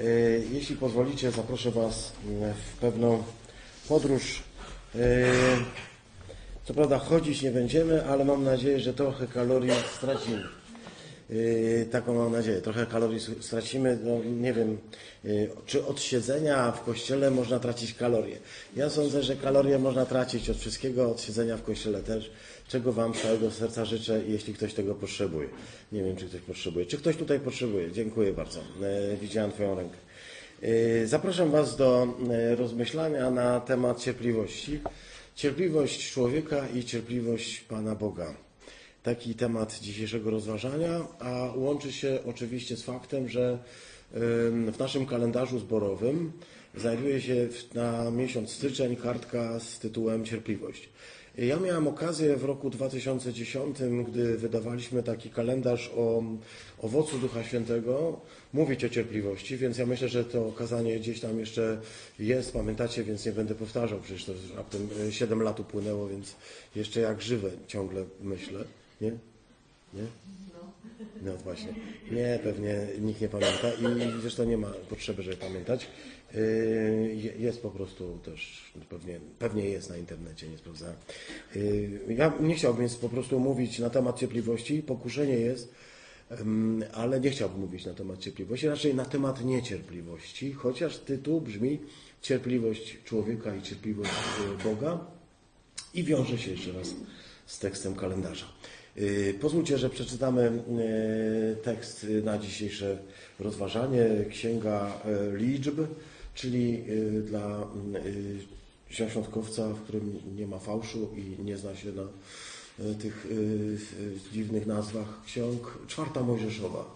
E, jeśli pozwolicie, zaproszę Was mm, w pewną podróż. E, co prawda chodzić nie będziemy, ale mam nadzieję, że trochę kalorii stracimy. E, taką mam nadzieję. Trochę kalorii stracimy. No, nie wiem, czy od siedzenia w kościele można tracić kalorie. Ja sądzę, że kalorie można tracić od wszystkiego, od siedzenia w kościele też czego Wam całego serca życzę, jeśli ktoś tego potrzebuje. Nie wiem, czy ktoś potrzebuje. Czy ktoś tutaj potrzebuje? Dziękuję bardzo. E, widziałem Twoją rękę. Zapraszam Was do rozmyślania na temat cierpliwości. Cierpliwość człowieka i cierpliwość Pana Boga. Taki temat dzisiejszego rozważania, a łączy się oczywiście z faktem, że w naszym kalendarzu zborowym znajduje się na miesiąc styczeń kartka z tytułem Cierpliwość. Ja miałem okazję w roku 2010, gdy wydawaliśmy taki kalendarz o owocu Ducha Świętego, mówić o cierpliwości, więc ja myślę, że to okazanie gdzieś tam jeszcze jest, pamiętacie, więc nie będę powtarzał, przecież to raptem 7 lat upłynęło, więc jeszcze jak żywe ciągle myślę, nie? Nie? No właśnie. Nie, pewnie nikt nie pamięta i zresztą nie ma potrzeby, żeby pamiętać. Yy, jest po prostu też, pewnie, pewnie jest na internecie, nie sprawdzałem. Yy, ja nie chciałbym więc po prostu mówić na temat cierpliwości, pokuszenie jest, ale nie chciałbym mówić na temat cierpliwości, raczej na temat niecierpliwości, chociaż tytuł brzmi Cierpliwość człowieka i cierpliwość e, Boga i wiąże się jeszcze raz z tekstem kalendarza. Yy, pozwólcie, że przeczytamy tekst na dzisiejsze rozważanie, Księga Liczb, czyli y, dla y, świątkowca, w którym nie ma fałszu i nie zna się na y, tych dziwnych nazwach ksiąg, czwarta Mojżeszowa.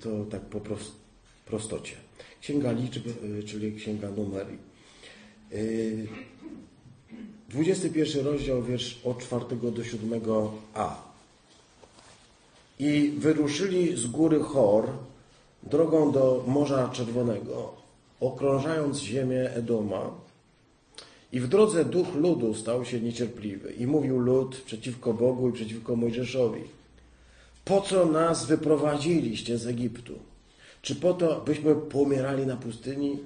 To tak po prostocie. Księga liczb, czyli księga numerii. 21 rozdział, wiersz od 4 do 7a. I wyruszyli z góry Chor drogą do Morza Czerwonego okrążając ziemię Edoma. I w drodze duch ludu stał się niecierpliwy i mówił lud przeciwko Bogu i przeciwko Mojżeszowi. Po co nas wyprowadziliście z Egiptu? Czy po to, byśmy pomierali na pustyni?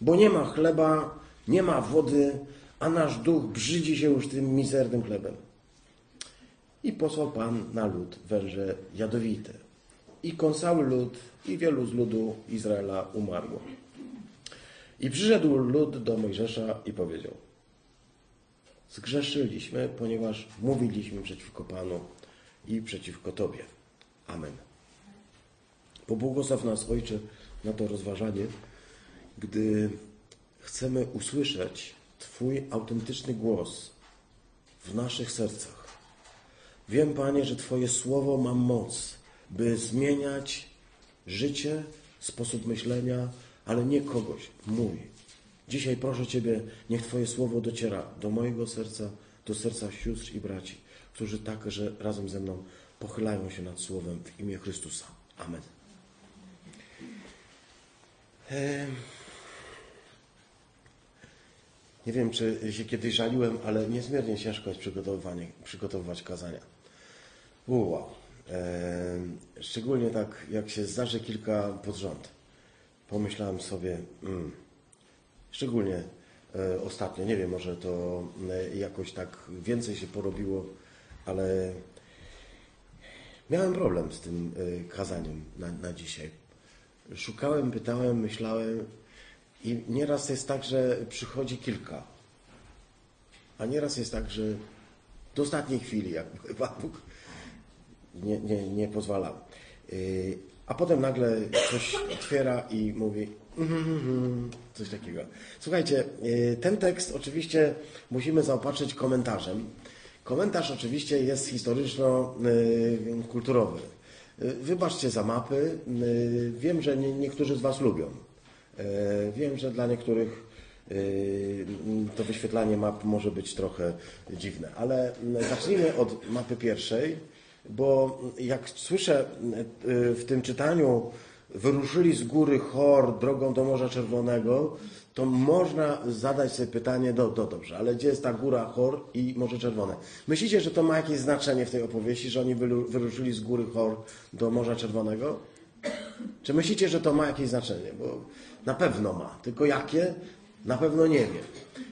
Bo nie ma chleba, nie ma wody, a nasz duch brzydzi się już tym mizernym chlebem. I posłał Pan na lud węże jadowite. I kąsały lud, i wielu z ludu Izraela umarło. I przyszedł lud do Mojżesza i powiedział: Zgrzeszyliśmy, ponieważ mówiliśmy przeciwko Panu i przeciwko Tobie. Amen. Pobłogosław nas, Ojcze, na to rozważanie, gdy chcemy usłyszeć Twój autentyczny głos w naszych sercach. Wiem, Panie, że Twoje słowo ma moc, by zmieniać życie, sposób myślenia, ale nie kogoś, mój. Dzisiaj proszę Ciebie, niech Twoje słowo dociera do mojego serca, do serca sióstr i braci, którzy także razem ze mną pochylają się nad słowem w imię Chrystusa. Amen. Nie wiem, czy się kiedyś żaliłem, ale niezmiernie ciężko jest przygotowywanie, przygotowywać kazania. Wow. Szczególnie tak, jak się zdarzy kilka pod rząd pomyślałem sobie, mm, szczególnie e, ostatnio, nie wiem, może to e, jakoś tak więcej się porobiło, ale miałem problem z tym e, kazaniem na, na dzisiaj. Szukałem, pytałem, myślałem i nieraz jest tak, że przychodzi kilka, a nieraz jest tak, że do ostatniej chwili, jak Pan Bóg nie, nie, nie pozwalał. A potem nagle coś otwiera i mówi mm, mm, coś takiego. Słuchajcie, y, ten tekst oczywiście musimy zaopatrzyć komentarzem. Komentarz oczywiście jest historyczno-kulturowy. Y, wybaczcie za mapy. Y, wiem, że niektórzy z Was lubią. Wiem, że dla niektórych to wyświetlanie map może być trochę dziwne, ale zacznijmy od mapy pierwszej bo jak słyszę e, w tym czytaniu, wyruszyli z góry Chor drogą do Morza Czerwonego, to można zadać sobie pytanie, do, do dobrze, ale gdzie jest ta góra Chor i Morze Czerwone? Myślicie, że to ma jakieś znaczenie w tej opowieści, że oni wyruszyli z góry Chor do Morza Czerwonego? Czy myślicie, że to ma jakieś znaczenie? Bo na pewno ma. Tylko jakie? Na pewno nie wiem.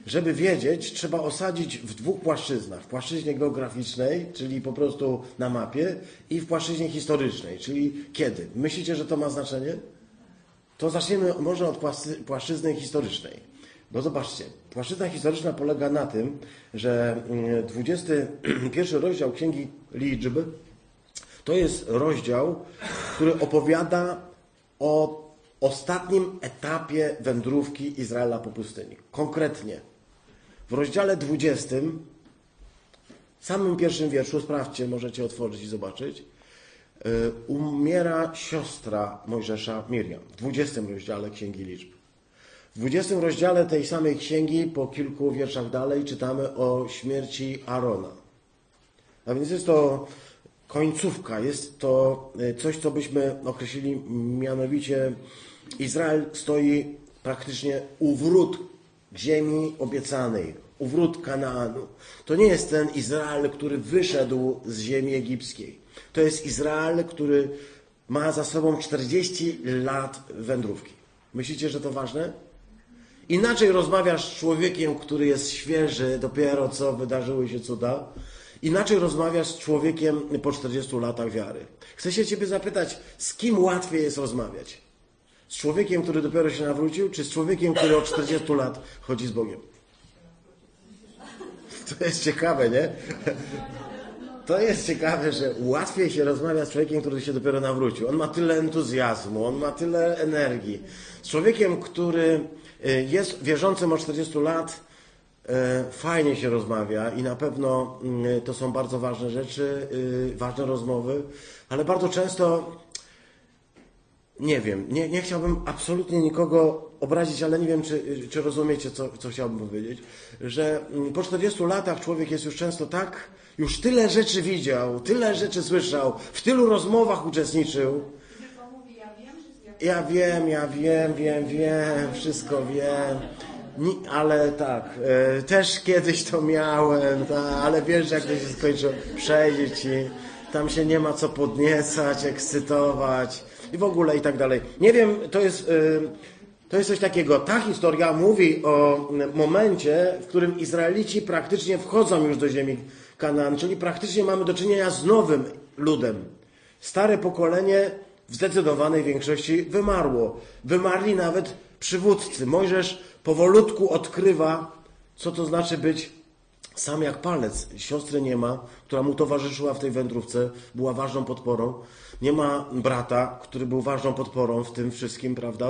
Żeby wiedzieć, trzeba osadzić w dwóch płaszczyznach. W płaszczyźnie geograficznej, czyli po prostu na mapie, i w płaszczyźnie historycznej, czyli kiedy. Myślicie, że to ma znaczenie? To zaczniemy może od płaszczy- płaszczyzny historycznej. No zobaczcie, płaszczyzna historyczna polega na tym, że mm, 21 rozdział Księgi Liczb to jest rozdział, który opowiada o ostatnim etapie wędrówki Izraela po pustyni. Konkretnie w rozdziale 20, w samym pierwszym wierszu, sprawdźcie, możecie otworzyć i zobaczyć, y, umiera siostra Mojżesza Miriam w 20 rozdziale Księgi Liczb. W 20 rozdziale tej samej księgi, po kilku wierszach dalej, czytamy o śmierci Arona. A więc jest to końcówka, jest to y, coś, co byśmy określili mianowicie Izrael stoi praktycznie u wrót ziemi obiecanej, u wrót Kanaanu. To nie jest ten Izrael, który wyszedł z ziemi egipskiej. To jest Izrael, który ma za sobą 40 lat wędrówki. Myślicie, że to ważne? Inaczej rozmawiasz z człowiekiem, który jest świeży, dopiero co wydarzyły się cuda. Inaczej rozmawiasz z człowiekiem po 40 latach wiary. Chcę się Ciebie zapytać, z kim łatwiej jest rozmawiać? Z człowiekiem, który dopiero się nawrócił, czy z człowiekiem, który od 40 lat chodzi z Bogiem? To jest ciekawe, nie? To jest ciekawe, że łatwiej się rozmawia z człowiekiem, który się dopiero nawrócił. On ma tyle entuzjazmu, on ma tyle energii. Z człowiekiem, który y, jest wierzącym od 40 lat, y, fajnie się rozmawia i na pewno y, to są bardzo ważne rzeczy, ważne rozmowy, ale bardzo często nie wiem, nie, nie chciałbym absolutnie nikogo obrazić, ale nie wiem, czy, czy rozumiecie, co, co chciałbym powiedzieć, że mm, po 40 latach człowiek jest już często tak, już tyle rzeczy widział, tyle rzeczy słyszał, w tylu rozmowach uczestniczył. Ja wiem, ja wiem, wiem, wiem, wszystko wiem. Ale tak, e, też kiedyś to miałem, ta, ale wiesz, jak to się skończyło. Przejdzie ci, tam się nie ma co podniecać, ekscytować i w ogóle i tak dalej. Nie wiem, to jest, y, to jest coś takiego. Ta historia mówi o momencie, w którym Izraelici praktycznie wchodzą już do ziemi Kanaan, czyli praktycznie mamy do czynienia z nowym ludem. Stare pokolenie w zdecydowanej większości wymarło. Wymarli nawet przywódcy. Mojżesz powolutku odkrywa, co to znaczy być sam jak palec. Siostry nie ma, która mu towarzyszyła w tej wędrówce, była ważną podporą. Nie ma brata, który był ważną podporą w tym wszystkim, prawda?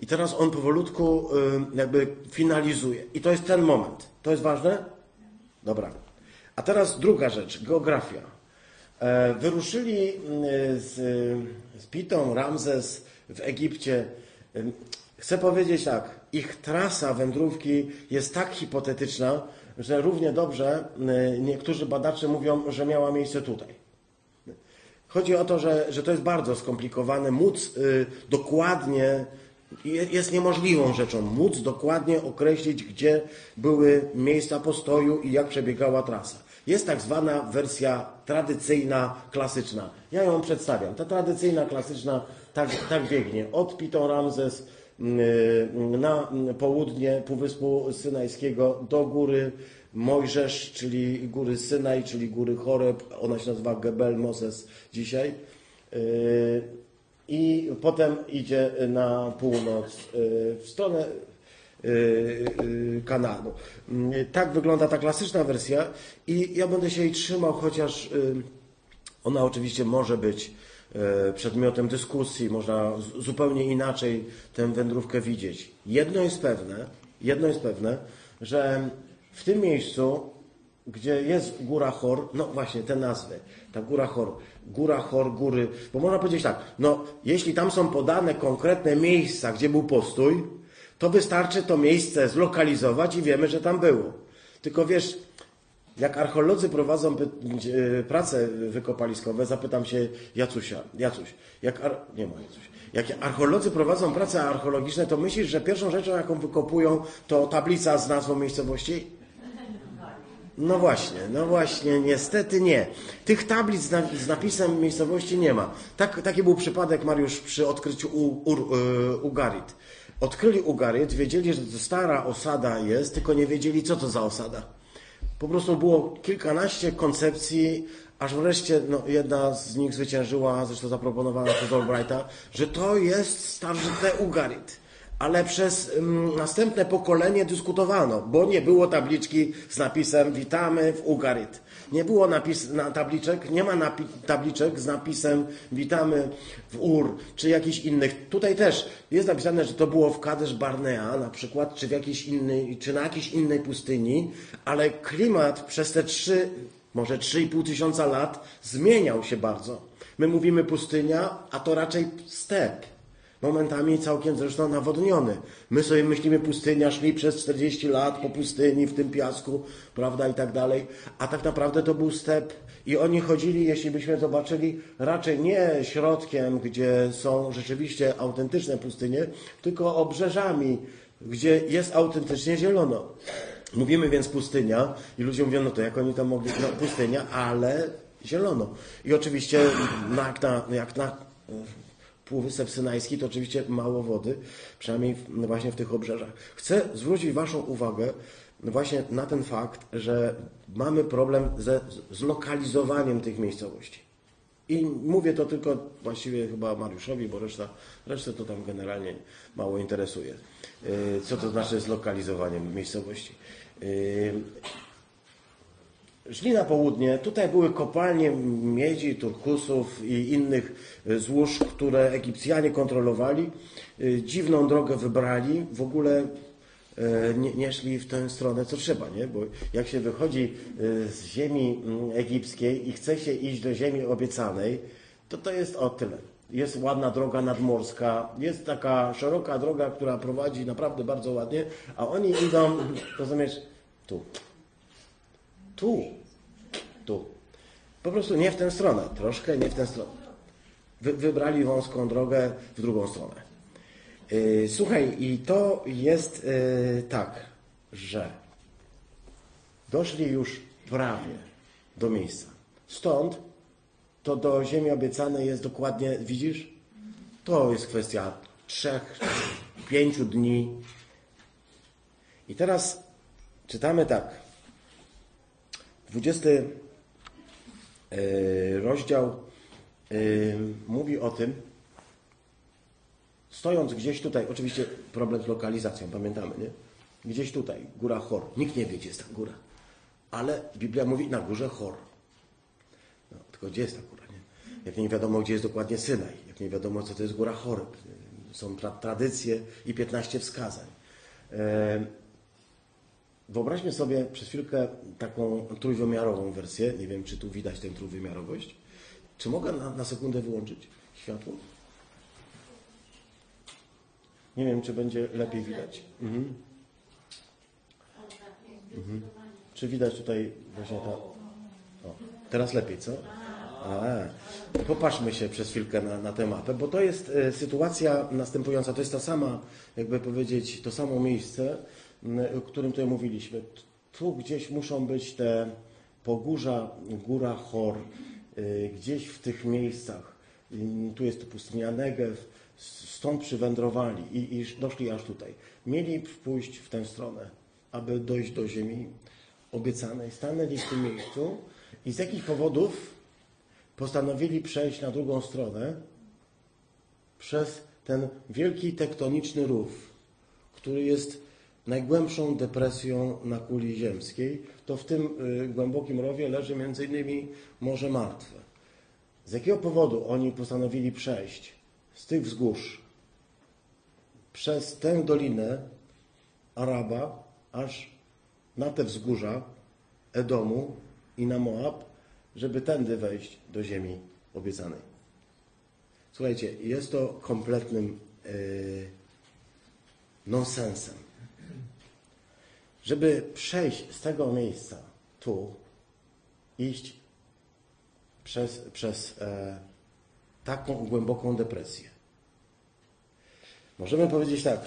I teraz on powolutku y, jakby finalizuje. I to jest ten moment. To jest ważne? Dobra. A teraz druga rzecz, geografia. E, wyruszyli y, z, z Pitą, Ramzes w Egipcie. Y, Chcę powiedzieć tak, ich trasa wędrówki jest tak hipotetyczna, że równie dobrze niektórzy badacze mówią, że miała miejsce tutaj. Chodzi o to, że, że to jest bardzo skomplikowane. Móc y, dokładnie, je- jest niemożliwą rzeczą, móc dokładnie określić, gdzie były miejsca postoju i jak przebiegała trasa. Jest tak zwana wersja tradycyjna, klasyczna. Ja ją przedstawiam. Ta tradycyjna, klasyczna tak, tak biegnie. Od Piton Ramzes y, na południe Półwyspu Synajskiego do góry Mojżesz, czyli góry Synaj, czyli góry Choreb, ona się nazywa Gebel Moses dzisiaj. Yy, I potem idzie na północ, yy, w stronę yy, Kananu. Tak wygląda ta klasyczna wersja i ja będę się jej trzymał, chociaż ona oczywiście może być przedmiotem dyskusji, można zupełnie inaczej tę wędrówkę widzieć. Jedno jest pewne, jedno jest pewne, że w tym miejscu, gdzie jest góra Chor, no właśnie te nazwy, ta góra Chor, góra Chor, góry, bo można powiedzieć tak, no jeśli tam są podane konkretne miejsca, gdzie był postój, to wystarczy to miejsce zlokalizować i wiemy, że tam było. Tylko wiesz, jak archeolodzy prowadzą e, prace wykopaliskowe, zapytam się Jacusia, Jacuś, jak ar... nie ma Jacuś. Jak archeolodzy prowadzą prace archeologiczne, to myślisz, że pierwszą rzeczą, jaką wykopują, to tablica z nazwą miejscowości? No właśnie, no właśnie, niestety nie. Tych tablic z, na, z napisem miejscowości nie ma. Tak, taki był przypadek, Mariusz, przy odkryciu u, Ur, y, Ugarit. Odkryli Ugarit, wiedzieli, że to stara osada jest, tylko nie wiedzieli, co to za osada. Po prostu było kilkanaście koncepcji, aż wreszcie no, jedna z nich zwyciężyła, zresztą zaproponowana przez Albrighta, że to jest starożytne Ugarit. Ale przez mm, następne pokolenie dyskutowano, bo nie było tabliczki z napisem Witamy w Ugarit. Nie było napis, na tabliczek, nie ma napi- tabliczek z napisem Witamy w Ur, czy jakichś innych. Tutaj też jest napisane, że to było w Kadesh Barnea na przykład, czy w jakiejś innej, czy na jakiejś innej pustyni, ale klimat przez te trzy, może 3,5 tysiąca lat zmieniał się bardzo. My mówimy pustynia, a to raczej step momentami całkiem zresztą nawodniony. My sobie myślimy pustynia, szli przez 40 lat po pustyni w tym piasku, prawda, i tak dalej, a tak naprawdę to był step i oni chodzili, jeśli byśmy zobaczyli, raczej nie środkiem, gdzie są rzeczywiście autentyczne pustynie, tylko obrzeżami, gdzie jest autentycznie zielono. Mówimy więc pustynia i ludzie mówią, no to jak oni tam mogli, no pustynia, ale zielono. I oczywiście jak na, jak na Półwysep Synajski to oczywiście mało wody, przynajmniej no właśnie w tych obrzeżach. Chcę zwrócić Waszą uwagę właśnie na ten fakt, że mamy problem ze zlokalizowaniem tych miejscowości. I mówię to tylko właściwie chyba Mariuszowi, bo reszta, resztę to tam generalnie mało interesuje. Yy, Co to znaczy zlokalizowaniem miejscowości? Szli na południe, tutaj były kopalnie miedzi, turkusów i innych e, złóż, które Egipcjanie kontrolowali. E, Dziwną drogę wybrali, w ogóle e, nie, nie szli w tę stronę, co trzeba, nie? Bo jak się wychodzi z ziemi mm, egipskiej i chce się iść do ziemi obiecanej, to to jest o tyle. Jest ładna droga nadmorska, jest taka szeroka droga, która prowadzi naprawdę bardzo ładnie, a oni idą, rozumiesz, tu tu, tu. Po prostu nie w tę stronę, troszkę nie w tę stronę. Wy, wybrali wąską drogę w drugą stronę. Yy, słuchaj, i to jest yy, tak, że doszli już prawie do miejsca. Stąd to do ziemi obiecanej jest dokładnie, widzisz? To jest kwestia trzech, pięciu dni. I teraz czytamy tak. 20 e, rozdział e, mówi o tym, stojąc gdzieś tutaj, oczywiście problem z lokalizacją, pamiętamy, nie? Gdzieś tutaj, góra Chor. Nikt nie wie, gdzie jest ta góra. Ale Biblia mówi na górze Chor. No, tylko gdzie jest ta góra, nie? Jak nie wiadomo, gdzie jest dokładnie Synaj, jak nie wiadomo, co to jest góra Chor. Są tra tradycje i 15 wskazań. Wyobraźmy sobie przez chwilkę taką trójwymiarową wersję. Nie wiem, czy tu widać tę trójwymiarowość. Czy mogę na, na sekundę wyłączyć światło? Nie wiem, czy będzie lepiej widać. Mhm. Mhm. Czy widać tutaj właśnie ta... O, teraz lepiej, co? A, popatrzmy się przez chwilkę na, na tę mapę, bo to jest e, sytuacja następująca. To jest ta sama, jakby powiedzieć, to samo miejsce, o którym tutaj mówiliśmy. Tu gdzieś muszą być te pogórza, góra Chor, y, gdzieś w tych miejscach. Tu jest to pustynia Negev, stąd przywędrowali i, i doszli aż tutaj. Mieli pójść w tę stronę, aby dojść do ziemi obiecanej. Stanęli w tym miejscu i z jakich powodów postanowili przejść na drugą stronę przez ten wielki tektoniczny rów, który jest najgłębszą depresją na kuli ziemskiej, to w tym y, głębokim rowie leży m.in. Morze Martwe. Z jakiego powodu oni postanowili przejść z tych wzgórz przez tę dolinę Araba, aż na te wzgórza Edomu i na Moab, żeby tędy wejść do ziemi obiecanej. Słuchajcie, jest to kompletnym yy, nonsensem żeby przejść z tego miejsca tu, iść przez, przez e, taką głęboką depresję. Możemy powiedzieć tak.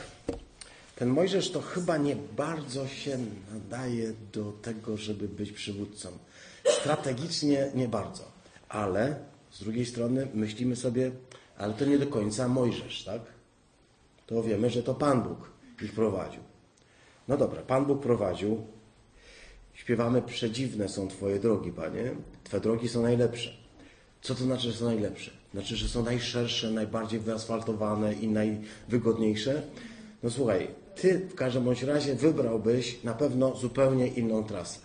ten Mojżesz to chyba nie bardzo się nadaje do tego, żeby być przywódcą. Strategicznie nie bardzo, ale z drugiej strony myślimy sobie, ale to nie do końca Mojżesz, tak? To wiemy, że to Pan Bóg ich prowadził. No dobra, Pan Bóg prowadził. Śpiewamy, przedziwne są Twoje drogi, Panie. Twoje drogi są najlepsze. Co to znaczy, że są najlepsze? Znaczy, że są najszersze, najbardziej wyasfaltowane i najwygodniejsze? No słuchaj, Ty w każdym bądź razie wybrałbyś na pewno zupełnie inną trasę.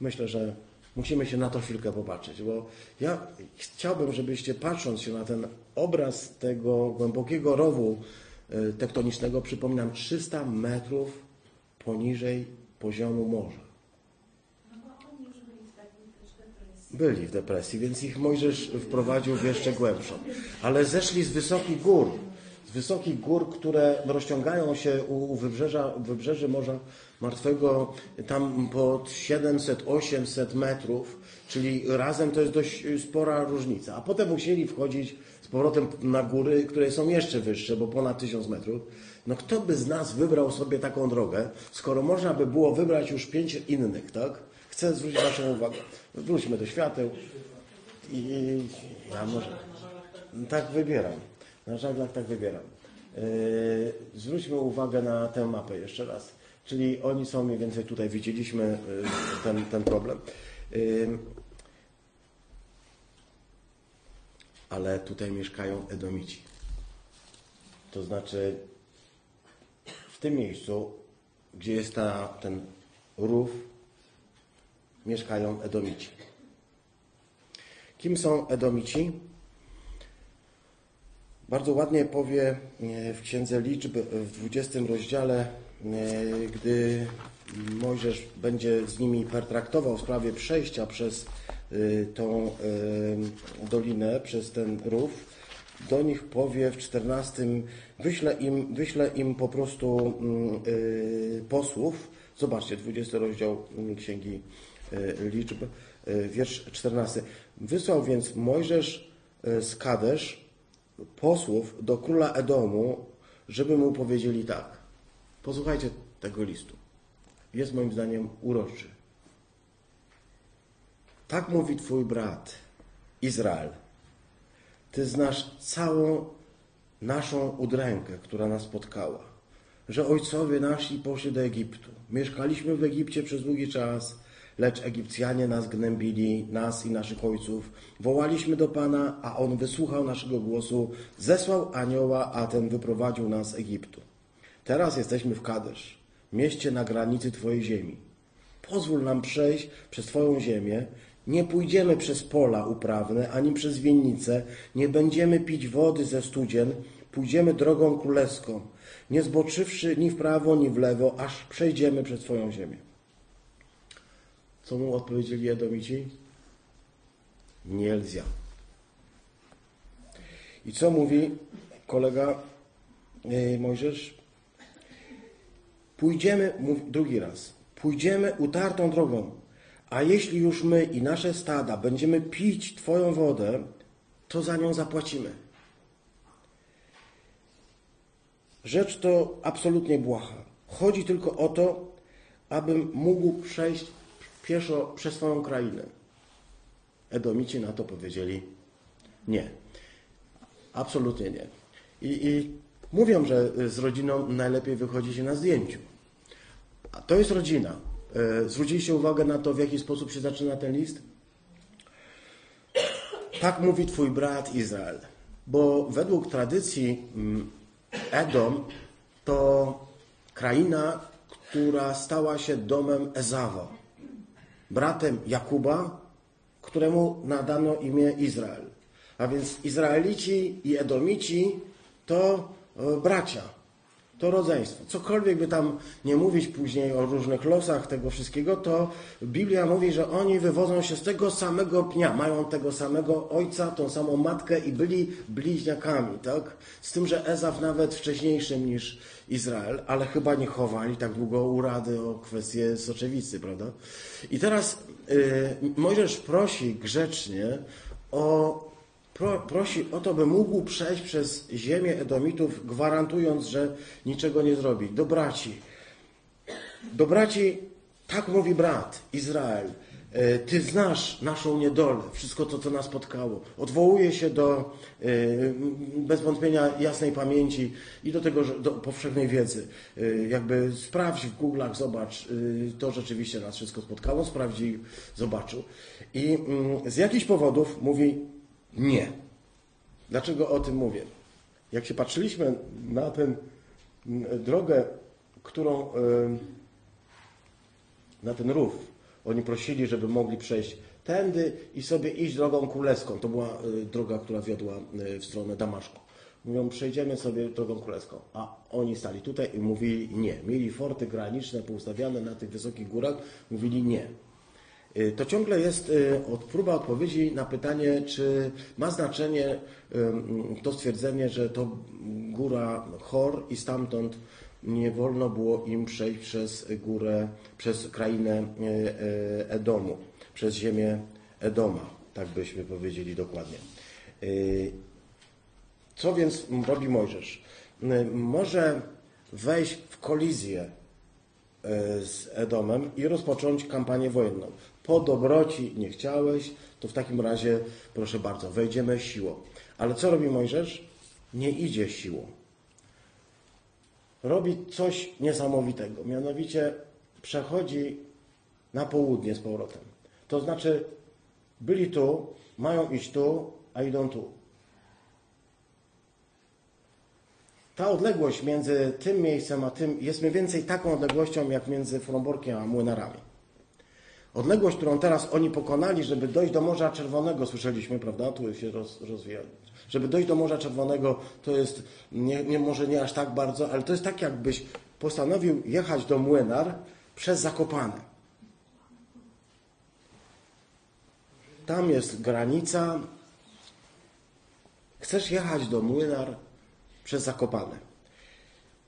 Myślę, że musimy się na to chwilkę popatrzeć, bo ja chciałbym, żebyście patrząc się na ten obraz tego głębokiego rowu y, tektonicznego, przypominam, 300 metrów poniżej poziomu morza. Byli w depresji, więc ich Mojżesz wprowadził w jeszcze głębszą. Ale zeszli z wysokich gór, z wysokich gór, które rozciągają się u wybrzeża, wybrzeży Morza Martwego tam pod 700-800 metrów, czyli razem to jest dość spora różnica. A potem musieli wchodzić z powrotem na góry, które są jeszcze wyższe, bo ponad 1000 metrów. No kto by z nas wybrał sobie taką drogę, skoro można by było wybrać już pięć innych, tak? Chcę zwrócić Waszą uwagę. Wróćmy do świateł i ja może tak wybieram. Na żaglach tak wybieram. Yy, zwróćmy uwagę na tę mapę jeszcze raz. Czyli oni są mniej więcej tutaj, widzieliśmy yy, ten, ten problem. Yy, ale tutaj mieszkają Edomici. To znaczy w tym miejscu, gdzie jest ta, ten rów, mieszkają Edomici. Kim są Edomici? Bardzo ładnie powie e, w Księdze Liczb w 20 rozdziale, e, gdy Mojżesz będzie z nimi pertraktował w sprawie przejścia przez e, tą dolinę, przez ten rów, do nich powie w 14, wyśle im, wyśle im po prostu mm, posłów. Zobaczcie, 20 rozdział Księgi Liczb, wiersz 14. Wysłał więc Mojżesz z Kadesz posłów do króla Edomu, żeby mu powiedzieli tak. Posłuchajcie tego listu. Jest moim zdaniem uroczy. Tak mówi Twój brat Izrael. Ty znasz całą naszą udrękę, która nas spotkała. Że ojcowie nasi poszli do Egiptu. Mieszkaliśmy w Egipcie przez długi czas Lecz Egipcjanie nas gnębili, nas i naszych ojców. Wołaliśmy do Pana, a On wysłuchał naszego głosu, zesłał anioła, a ten wyprowadził nas z Egiptu. Teraz jesteśmy w Kadesz, mieście na granicy Twojej ziemi. Pozwól nam przejść przez Twoją ziemię. Nie pójdziemy przez pola uprawne, ani przez winnice. Nie będziemy pić wody ze studzien. Pójdziemy drogą królewską, nie zboczywszy ni w prawo, ni w lewo, aż przejdziemy przez Twoją ziemię. Co mu odpowiedzieli Edomici? Nie Elzja. I co mówi kolega yy, Mojżesz? Pójdziemy, drugi raz, pójdziemy utartą drogą, a jeśli już my i nasze stada będziemy pić Twoją wodę, to za nią zapłacimy. Rzecz to absolutnie błaha. Chodzi tylko o to, abym mógł przejść pieszo przez swoją krainę. Edomici na to powiedzieli nie. Absolutnie nie. I, I, mówią, że z rodziną najlepiej wychodzi się na zdjęciu. A to jest rodzina. E, zwróciliście uwagę na to, w jaki sposób się zaczyna ten list? Tak mówi Twój brat Izrael. Bo według tradycji mm, Edom to kraina, która stała się domem Ezawa bratem Jakuba, któremu nadano imię Izrael. A więc Izraelici i Edomici to e, bracia, to rodzeństwo. Cokolwiek by tam nie mówić później o różnych losach tego wszystkiego, to Biblia mówi, że oni wywodzą się z tego samego pnia, mają tego samego ojca, tą samą matkę i byli bliźniakami, tak? Z tym, że Ezaf nawet wcześniejszym niż Izrael, ale chyba nie chowali tak długo urady o kwestie soczewicy, prawda? I teraz yy, Mojżesz prosi grzecznie o pro, prosi o to, by mógł przejść przez ziemię Edomitów, gwarantując, że niczego nie zrobi. Do braci. Do braci, tak mówi brat Izrael. E, Ty znasz naszą niedolę, wszystko to, co nas spotkało. Odwołuje się do e, bez wątpienia jasnej pamięci i do tego, do powszechnej wiedzy. E, Jakby sprawdź w Google'ach, zobacz, to rzeczywiście nas wszystko spotkało, sprawdzi, zobaczył. I mm, z jakichś powodów mówi nie. Dlaczego o tym mówię? Jak się patrzyliśmy na tę drogę, którą na ten rów. Oni prosili, żeby mogli przejść tędy i sobie iść drogą królewską. To była y, droga, która wiodła y, w stronę Damaszku. Mówią, przejdziemy sobie drogą królewską. A oni stali tutaj i mówili nie. Mieli forty graniczne poustawiane na tych wysokich górach, mówili nie. Y, To ciągle jest y, próba odpowiedzi na pytanie, czy ma znaczenie to stwierdzenie, że to góra Chor i stamtąd nie wolno było im przejść przez górę, przez krainę y, Edomu, przez ziemię Edoma, tak byśmy powiedzieli dokładnie. Co więc robi Mojżesz? Może wejść w kolizję z Edomem i rozpocząć kampanię wojenną. Po dobroci nie chciałeś, to w takim razie, proszę bardzo, wejdziemy siłą. Ale co robi Mojżesz? Nie idzie siłą. Robi coś niesamowitego, mianowicie przechodzi na południe z powrotem. To znaczy, byli tu, mają iść tu, a idą tu. Ta odległość między tym miejscem a tym jest mniej więcej taką odległością, jak między Fromborkiem a Młynarami. Odległość, którą teraz oni pokonali, żeby dojść do Morza Czerwonego, słyszeliśmy, prawda? Tu się roz, rozwija. Żeby dojść do Morza Czerwonego, to jest nie, nie, może nie aż tak bardzo, ale to jest tak, jakbyś postanowił jechać do Młynar przez Zakopane. Tam jest granica. Chcesz jechać do Młynar przez Zakopane.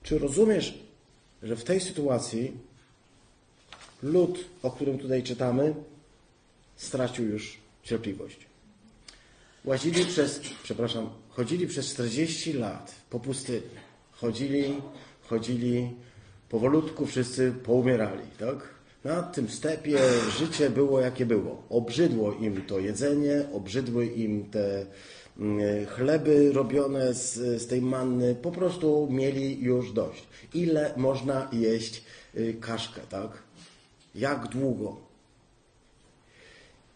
Czy rozumiesz, że w tej sytuacji lud, o którym tutaj czytamy, stracił już cierpliwość? Łazili przez, przepraszam, chodzili przez 40 lat po pustyni. Chodzili, chodzili, powolutku wszyscy poumierali, tak? Na tym stepie życie było jakie było. Obrzydło im to jedzenie, obrzydły im te chleby robione z, z tej manny. Po prostu mieli już dość. Ile można jeść y, kaszkę, tak? Jak długo?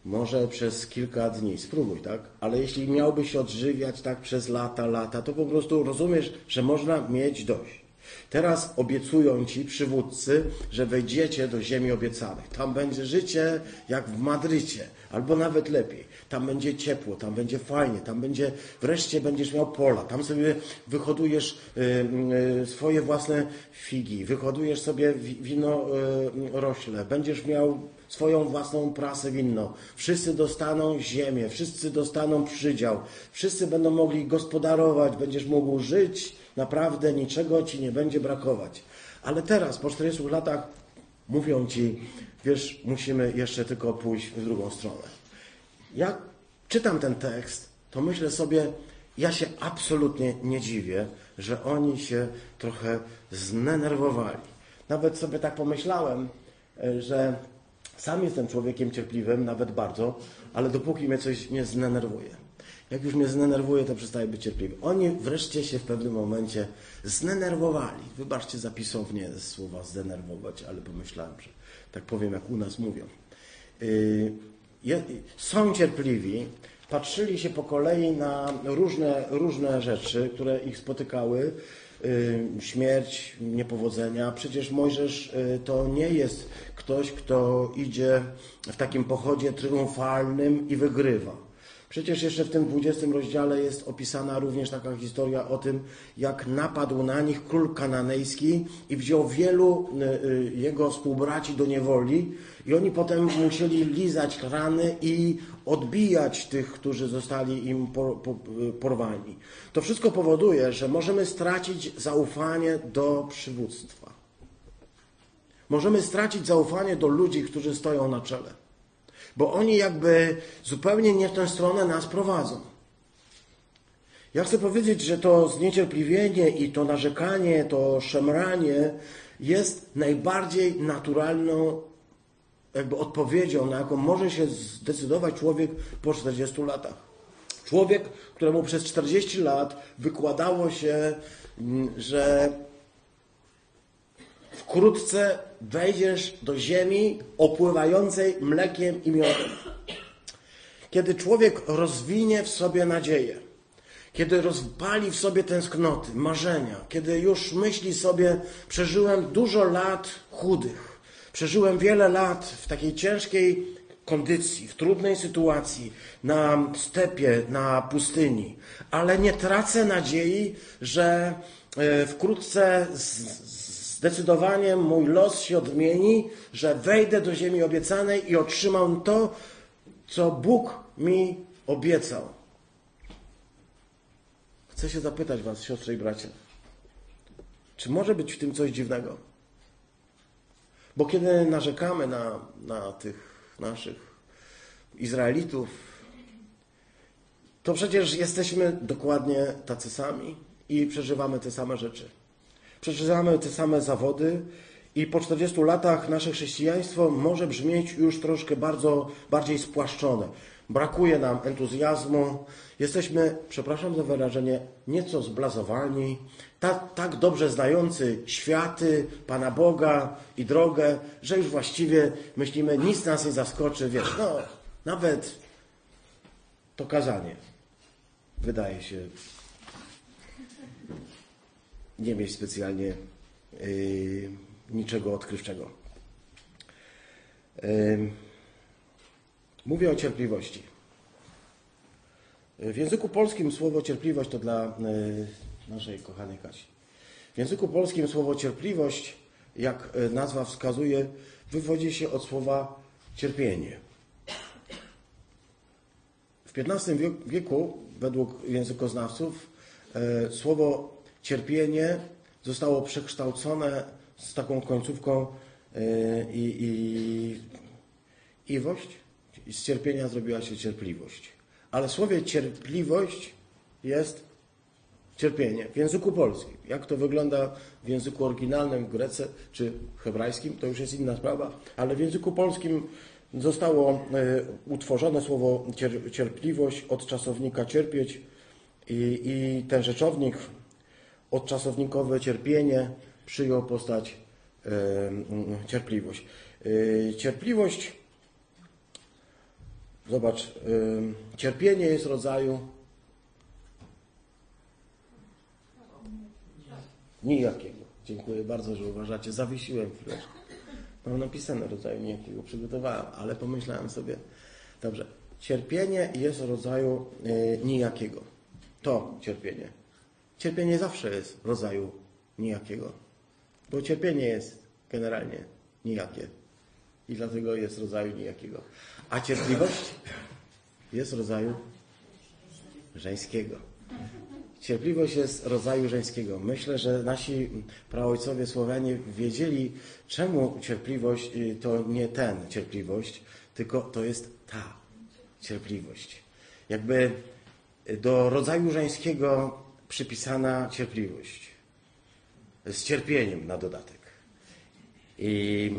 Może przez kilka dni, spróbuj, tak? Ale jeśli miałbyś odżywiać tak przez lata, lata, to po prostu rozumiesz, że można mieć dość. Teraz obiecują ci przywódcy, że wejdziecie do ziemi obiecanej. Tam będzie życie jak w Madrycie, albo nawet lepiej. Tam będzie ciepło, tam będzie fajnie, tam będzie, wreszcie będziesz miał pola, tam sobie wyhodujesz y, y, swoje własne figi, wyhodujesz sobie wi- wino y, rośle, będziesz miał swoją własną prasę winną. Wszyscy dostaną ziemię, wszyscy dostaną przydział, wszyscy będą mogli gospodarować, będziesz mógł żyć, naprawdę niczego ci nie będzie brakować. Ale teraz, po 40 latach, mówią ci, wiesz, musimy jeszcze tylko pójść w drugą stronę. Jak czytam ten tekst, to myślę sobie, ja się absolutnie nie dziwię, że oni się trochę zdenerwowali. Nawet sobie tak pomyślałem, e, że sam jestem człowiekiem cierpliwym, nawet bardzo, ale dopóki mnie coś nie zdenerwuje. Jak już mnie zdenerwuje, to przestaję być cierpliwy. Oni wreszcie się w pewnym momencie zdenerwowali. Wybaczcie za pisownię słowa zdenerwować, ale pomyślałem, że tak powiem, jak u nas mówią. Yy, są cierpliwi, patrzyli się po kolei na różne, różne rzeczy, które ich spotykały. Yy, Śmierć, niepowodzenia. Przecież Mojżesz yy, to nie jest ktoś, kto idzie w takim pochodzie triumfalnym i wygrywa. Przecież jeszcze w tym 20 rozdziale jest opisana również taka historia o tym, jak napadł na nich król kananejski i wziął wielu y, y, jego współbraci do niewoli i oni potem musieli lizać rany i odbijać tych, którzy zostali im y, porwani. To wszystko powoduje, że możemy stracić zaufanie do przywództwa. Możemy stracić zaufanie do ludzi, którzy stoją na czele. Bo oni jakby zupełnie nie w tę stronę nas prowadzą. Ja chcę powiedzieć, że to zniecierpliwienie i to narzekanie, to szemranie jest najbardziej naturalną jakby odpowiedzią, na jaką może się zdecydować człowiek po 40 latach. Człowiek, któremu przez 40 lat wykładało się, mm, że wkrótce wejdziesz do ziemi opływającej mlekiem i miodem. Kiedy człowiek rozwinie w sobie nadzieję, kiedy rozpali w sobie tęsknoty, marzenia, kiedy już myśli sobie, przeżyłem dużo lat chudych, przeżyłem wiele lat w takiej ciężkiej kondycji, w trudnej sytuacji, na stepie, na pustyni, ale nie tracę nadziei, że e, wkrótce zdecydowanie mój los się odmieni, że wejdę do ziemi obiecanej i otrzymam to, co Bóg mi obiecał. Chcę się zapytać Was, siostry i bracia, czy może być w tym coś dziwnego? Bo kiedy narzekamy na, na tych naszych Izraelitów, to przecież jesteśmy dokładnie tacy sami i przeżywamy te same rzeczy. Przeżywamy te same zawody i po 40 latach nasze chrześcijaństwo może brzmieć już troszkę bardzo bardziej spłaszczone. Brakuje nam entuzjazmu, jesteśmy, przepraszam za wyrażenie, nieco zblazowani, tak, tak dobrze znający światy, Pana Boga i drogę, że już właściwie myślimy, nic nas nie zaskoczy, wiesz, no, nawet to kazanie wydaje się nie mieć specjalnie yy, niczego odkrywczego. Yy, mówię o cierpliwości. W języku polskim słowo cierpliwość to dla yy, naszej kochanej Kasi. W języku polskim słowo cierpliwość, jak nazwa wskazuje, wywodzi się od słowa cierpienie. W XV wieku, według językoznawców, słowo cierpienie zostało przekształcone z taką końcówką e, i, i iwość. Z cierpienia zrobiła się cierpliwość. Ale słowie cierpliwość jest cierpienie w języku polskim. Jak to wygląda w języku oryginalnym, w grece czy hebrajskim, to już jest inna sprawa, ale w języku polskim zostało e, utworzone słowo cierpliwość od czasownika cierpieć i, i ten rzeczownik odczasownikowe cierpienie przyjął postać cierpliwość. E, cierpliwość, zobacz, cierpienie jest rodzaju nijakiego. Dziękuję bardzo, że uważacie. Zawiesiłem chwileczkę. Mam napisane rodzaju nijakiego, przygotowałem, ale pomyślałem sobie, dobrze, cierpienie jest rodzaju e, nijakiego. To cierpienie. Cierpienie zawsze jest rodzaju nijakiego. Bo cierpienie jest generalnie nijakie. I dlatego jest rodzaju nijakiego. A cierpliwość jest rodzaju żeńskiego. Cierpliwość jest rodzaju żeńskiego. Myślę, że nasi praojcowie Słowianie wiedzieli, czemu cierpliwość y, to nie ten cierpliwość, tylko to jest ta cierpliwość. Jakby do rodzaju żeńskiego przypisana cierpliwość. Z cierpieniem na dodatek. I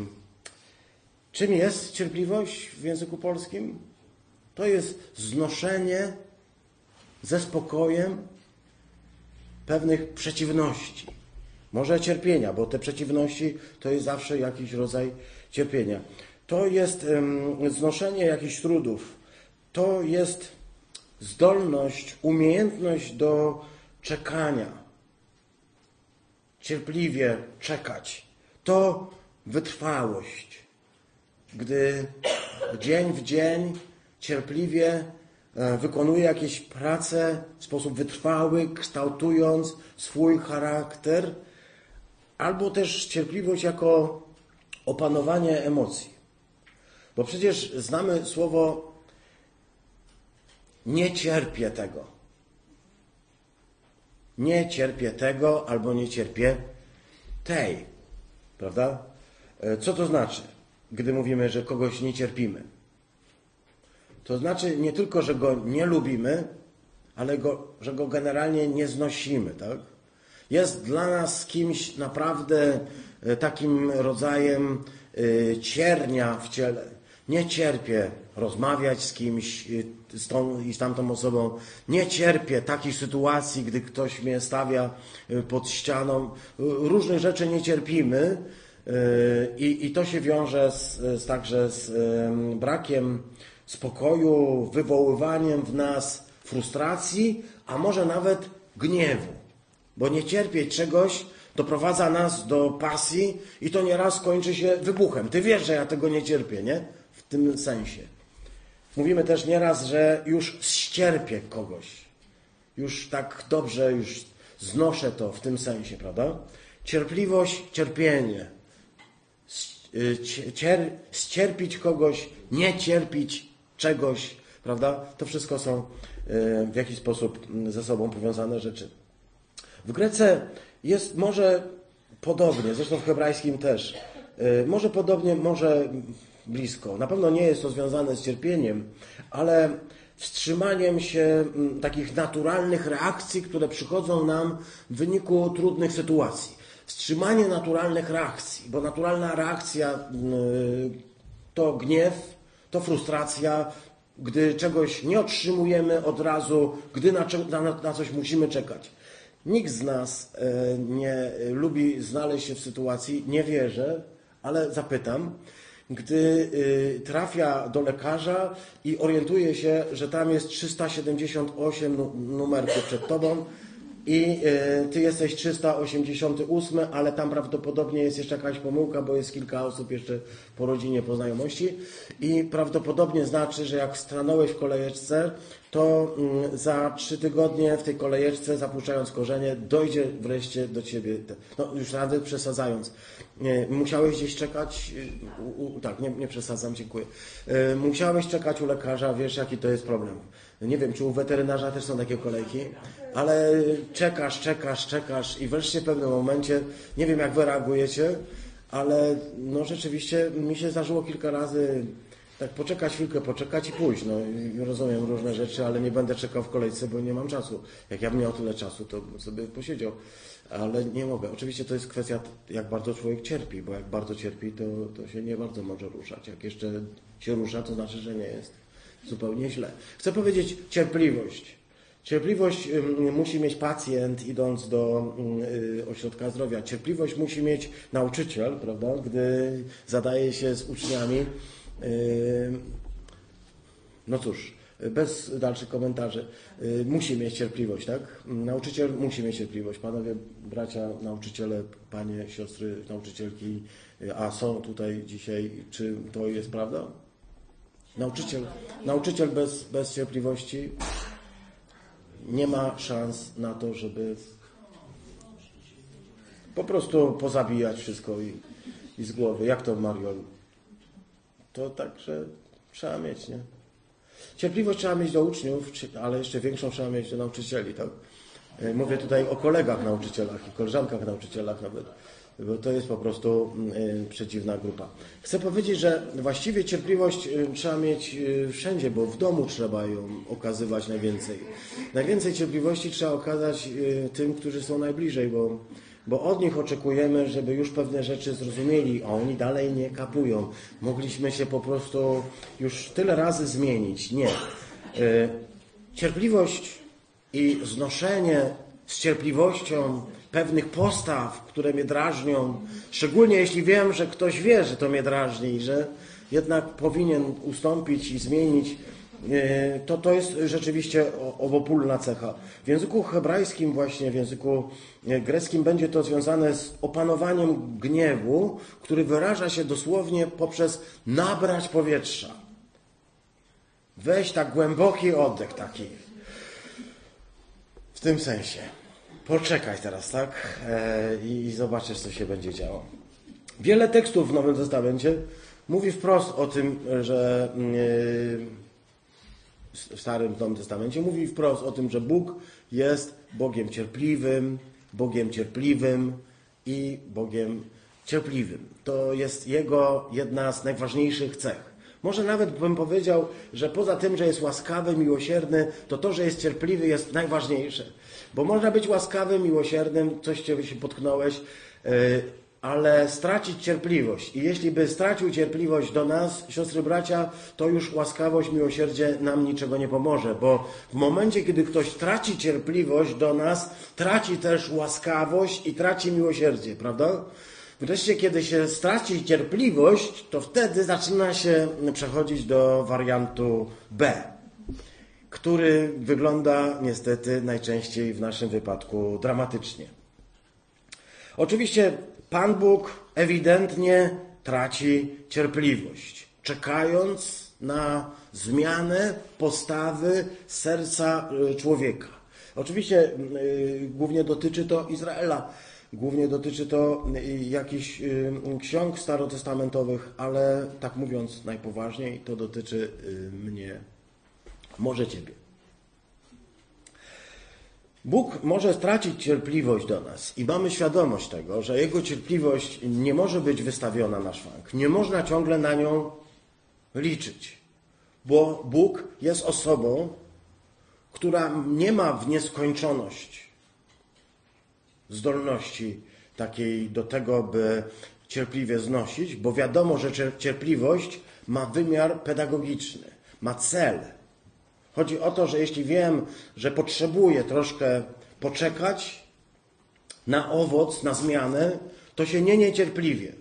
czym jest cierpliwość w języku polskim? To jest znoszenie ze spokojem pewnych przeciwności. Może cierpienia, bo te przeciwności to jest zawsze jakiś rodzaj cierpienia. To jest znoszenie jakichś trudów. To jest zdolność, umiejętność do czekania. Cierpliwie czekać. To wytrwałość. Gdy dzień w dzień cierpliwie e, wykonuje jakieś prace w sposób wytrwały, kształtując swój charakter, albo też cierpliwość jako opanowanie emocji. Bo przecież znamy słowo nie cierpię tego. Nie cierpię tego albo nie cierpię tej. Prawda? E, co to znaczy, gdy mówimy, że kogoś nie cierpimy? To znaczy nie tylko, że go nie lubimy, ale go, że go generalnie nie znosimy, tak? Jest dla nas kimś naprawdę e, takim rodzajem e, ciernia w ciele. Nie cierpię rozmawiać z kimś, z tą i z tamtą osobą. Nie cierpię takich sytuacji, gdy ktoś mnie stawia e, pod ścianą. E, Różnych rzeczy nie cierpimy e, i, i to się wiąże z, z także z em, brakiem spokoju, wywoływaniem w nas frustracji, a może nawet gniewu. Bo nie cierpieć czegoś doprowadza nas do pasji i to nieraz kończy się wybuchem. Ty wiesz, że ja tego nie cierpię, nie? W tym sensie. Mówimy też nieraz, że już ścierpię kogoś. Już tak dobrze, już znoszę to w tym sensie, prawda? Cierpliwość, cierpienie. Cier, ścierpić kogoś, nie cierpić czegoś, prawda? To wszystko są y, w jakiś sposób ze sobą powiązane rzeczy. W Grece jest może podobnie, zresztą w hebrajskim też. Y, Może podobnie, może blisko. Na pewno nie jest to związane z cierpieniem, ale wstrzymaniem się mm, takich naturalnych reakcji, które przychodzą nam w wyniku trudnych sytuacji. Wstrzymanie naturalnych reakcji, bo naturalna reakcja y, to gniew, to frustracja, gdy czegoś nie otrzymujemy od razu, gdy na, na, coś musimy czekać. Nikt z nas e, nie lubi znaleźć się w sytuacji, nie wierzę, ale zapytam, gdy y, trafia do lekarza i orientuje się, że tam jest 378 nu- numerków przed tobą i y, ty jesteś 388, ale tam prawdopodobnie jest jeszcze jakaś pomyłka, bo jest kilka osób jeszcze po rodzinie, po znajomości i prawdopodobnie znaczy, że jak stanąłeś w kolejeczce, to mm, za trzy tygodnie w tej kolejeczce, zapuszczając korzenie, dojdzie wreszcie do ciebie, no już nawet przesadzając. Musiałeś gdzieś czekać, y, tak, nie, nie przesadzam, dziękuję. Y, Musiałeś czekać u lekarza, wiesz jaki to jest problem. Nie wiem, czy u weterynarza też są takie kolejki, ale czekasz, czekasz, czekasz i wreszcie w pewnym momencie, nie wiem jak wy reagujecie, ale no rzeczywiście mi się zdarzyło kilka razy tak poczekać chwilkę, poczekać i pójść. No, rozumiem różne rzeczy, ale nie będę czekał w kolejce, bo nie mam czasu. Jak ja bym miał tyle czasu, to bym sobie posiedział, ale nie mogę. Oczywiście to jest kwestia, jak bardzo człowiek cierpi, bo jak bardzo cierpi, to, to się nie bardzo może ruszać. Jak jeszcze się rusza, to znaczy, że nie jest zupełnie źle. Chcę powiedzieć cierpliwość. Cierpliwość musi mieć pacjent idąc do y, ośrodka zdrowia. Cierpliwość musi mieć nauczyciel, prawda, gdy zadaje się z uczniami. No cóż, bez dalszych komentarzy. Y, Musi mieć cierpliwość, tak? Nauczyciel musi mieć cierpliwość. Panowie, bracia, nauczyciele, panie, siostry, nauczycielki, y, a są tutaj dzisiaj, czy to jest prawda? Nauczyciel, nauczyciel bez, bez cierpliwości nie ma szans na to, żeby po prostu pozabijać wszystko i, i z głowy. Jak to, Mariol? To także trzeba mieć, nie? Cierpliwość trzeba mieć do uczniów, ale jeszcze większą trzeba mieć do nauczycieli, tak? E, Mówię tutaj o kolegach nauczycielach i koleżankach nauczycielach nawet, bo to jest po prostu mm, e, przeciwna grupa. Chcę powiedzieć, że właściwie cierpliwość e, trzeba mieć e, wszędzie, bo w domu trzeba ją okazywać najwięcej. Najwięcej cierpliwości trzeba okazać tym, którzy są najbliżej, bo, bo od nich oczekujemy, żeby już pewne rzeczy zrozumieli, a oni dalej nie kapują. Mogliśmy się po prostu już tyle razy zmienić. Nie. Cierpliwość i znoszenie z cierpliwością pewnych postaw, które mnie drażnią, szczególnie jeśli wiem, że ktoś wie, że to mnie drażni że jednak powinien ustąpić i zmienić, e, to to jest rzeczywiście obopólna cecha. W języku hebrajskim właśnie, w języku e, greckim będzie to związane z opanowaniem gniewu, który wyraża się dosłownie poprzez nabrać powietrza. Weź tak głęboki oddech taki. W tym sensie. Poczekaj teraz, tak? E, I, zobaczysz, co się będzie działo. Wiele tekstów w Nowym Testamencie mówi wprost o tym, że e, w Starym Nowym Testamencie mówi wprost o tym, że Bóg jest Bogiem cierpliwym, Bogiem cierpliwym i Bogiem cierpliwym. To jest Jego jedna z najważniejszych cech. Może nawet bym powiedział, że poza tym, że jest łaskawy, miłosierny, to to, że jest cierpliwy jest najważniejsze. Bo można być łaskawym, miłosiernym, coś cię się potknąłeś, yy, ale stracić cierpliwość. I jeśli by stracił cierpliwość do nas, siostry bracia, to już łaskawość, miłosierdzie nam niczego nie pomoże, bo w momencie, kiedy ktoś traci cierpliwość do nas, traci też łaskawość i traci miłosierdzie, prawda? Wreszcie, kiedy się straci cierpliwość, to wtedy zaczyna się przechodzić do wariantu B, który wygląda niestety najczęściej w naszym wypadku dramatycznie. Oczywiście Pan Bóg ewidentnie traci cierpliwość, czekając na zmianę postawy serca y, człowieka. Oczywiście yy, głównie dotyczy to Izraela, głównie dotyczy to yy, jakichś yy, ksiąg starotestamentowych, ale tak mówiąc najpoważniej, to dotyczy mnie, może Ciebie. Bóg może stracić cierpliwość do nas i mamy świadomość tego, że Jego cierpliwość nie może być wystawiona na szwank. Nie można ciągle na nią liczyć, bo Bóg jest osobą, która nie ma w nieskończoność zdolności takiej do tego, by cierpliwie znosić, bo wiadomo, że cierpliwość ma wymiar pedagogiczny, ma cel. Chodzi o to, że jeśli wiem, że potrzebuję troszkę poczekać na owoc, na zmianę, to się nie niecierpliwie.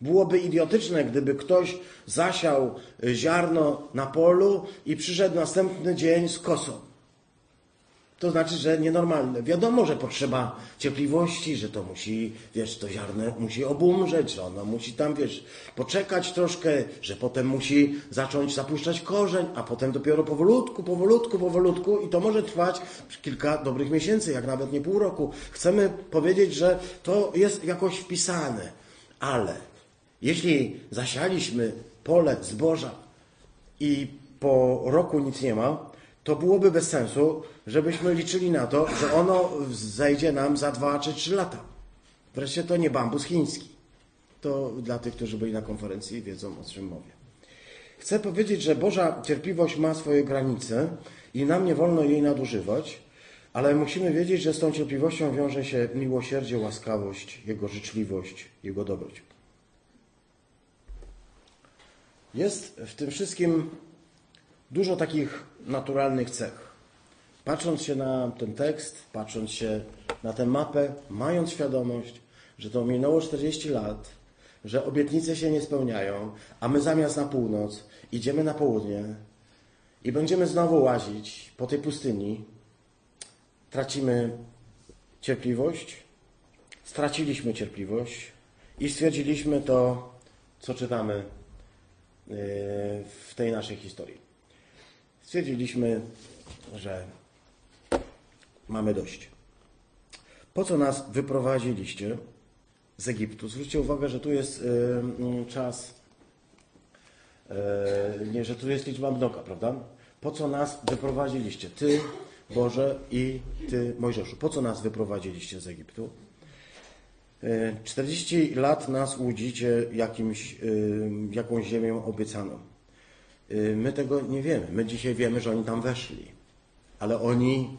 Byłoby idiotyczne, gdyby ktoś zasiał ziarno na polu i przyszedł następny dzień z kosą. To znaczy, że nienormalne. Wiadomo, że potrzeba cierpliwości, że to musi, wiesz, to ziarno musi obumrzeć, że ono musi tam, wiesz, poczekać troszkę, że potem musi zacząć zapuszczać korzeń, a potem dopiero powolutku, powolutku, powolutku i to może trwać kilka dobrych miesięcy, jak nawet nie pół roku. Chcemy powiedzieć, że to jest jakoś wpisane, ale jeśli zasialiśmy pole zboża i po roku nic nie ma, to byłoby bez sensu, żebyśmy liczyli na to, że ono zejdzie nam za dwa czy trzy lata. Wreszcie to nie bambus chiński. To dla tych, którzy byli na konferencji, wiedzą o czym mówię. Chcę powiedzieć, że Boża cierpliwość ma swoje granice i nam nie wolno jej nadużywać, ale musimy wiedzieć, że z tą cierpliwością wiąże się miłosierdzie, łaskawość, Jego życzliwość, Jego dobroć. Jest w tym wszystkim dużo takich naturalnych cech. Patrząc się na ten tekst, patrząc się na tę mapę, mając świadomość, że to minęło 40 lat, że obietnice się nie spełniają, a my zamiast na północ idziemy na południe i będziemy znowu łazić po tej pustyni, tracimy cierpliwość, straciliśmy cierpliwość i stwierdziliśmy to, co czytamy yy, w tej naszej historii. Stwierdziliśmy, że mamy dość. Po co nas wyprowadziliście z Egiptu? Zwróćcie uwagę, że tu jest yy, czas, yy, nie, że tu jest liczba mnoga, prawda? Po co nas wyprowadziliście? Ty, Boże i Ty, Mojżeszu. Po co nas wyprowadziliście z Egiptu? 40 lat nas łudzicie jakimś, jakąś ziemią obiecaną. My tego nie wiemy. My dzisiaj wiemy, że oni tam weszli. Ale oni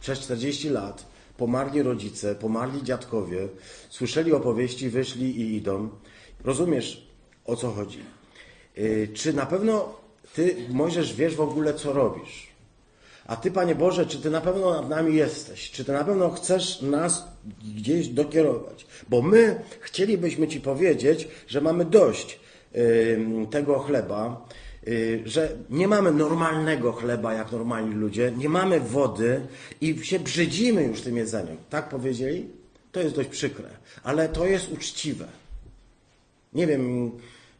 przez 40 lat pomarli rodzice, pomarli dziadkowie, słyszeli opowieści, wyszli i idą. Rozumiesz, o co chodzi? Czy na pewno ty, Mojżesz, wiesz w ogóle, co robisz? A ty, Panie Boże, czy ty na pewno nad nami jesteś? Czy ty na pewno chcesz nas gdzieś dokierować? Bo my chcielibyśmy ci powiedzieć, że mamy dość tego chleba, Y, że nie mamy normalnego chleba jak normalni ludzie, nie mamy wody i się brzydzimy już tym jedzeniem. Tak powiedzieli? To jest dość przykre, ale to jest uczciwe. Nie wiem,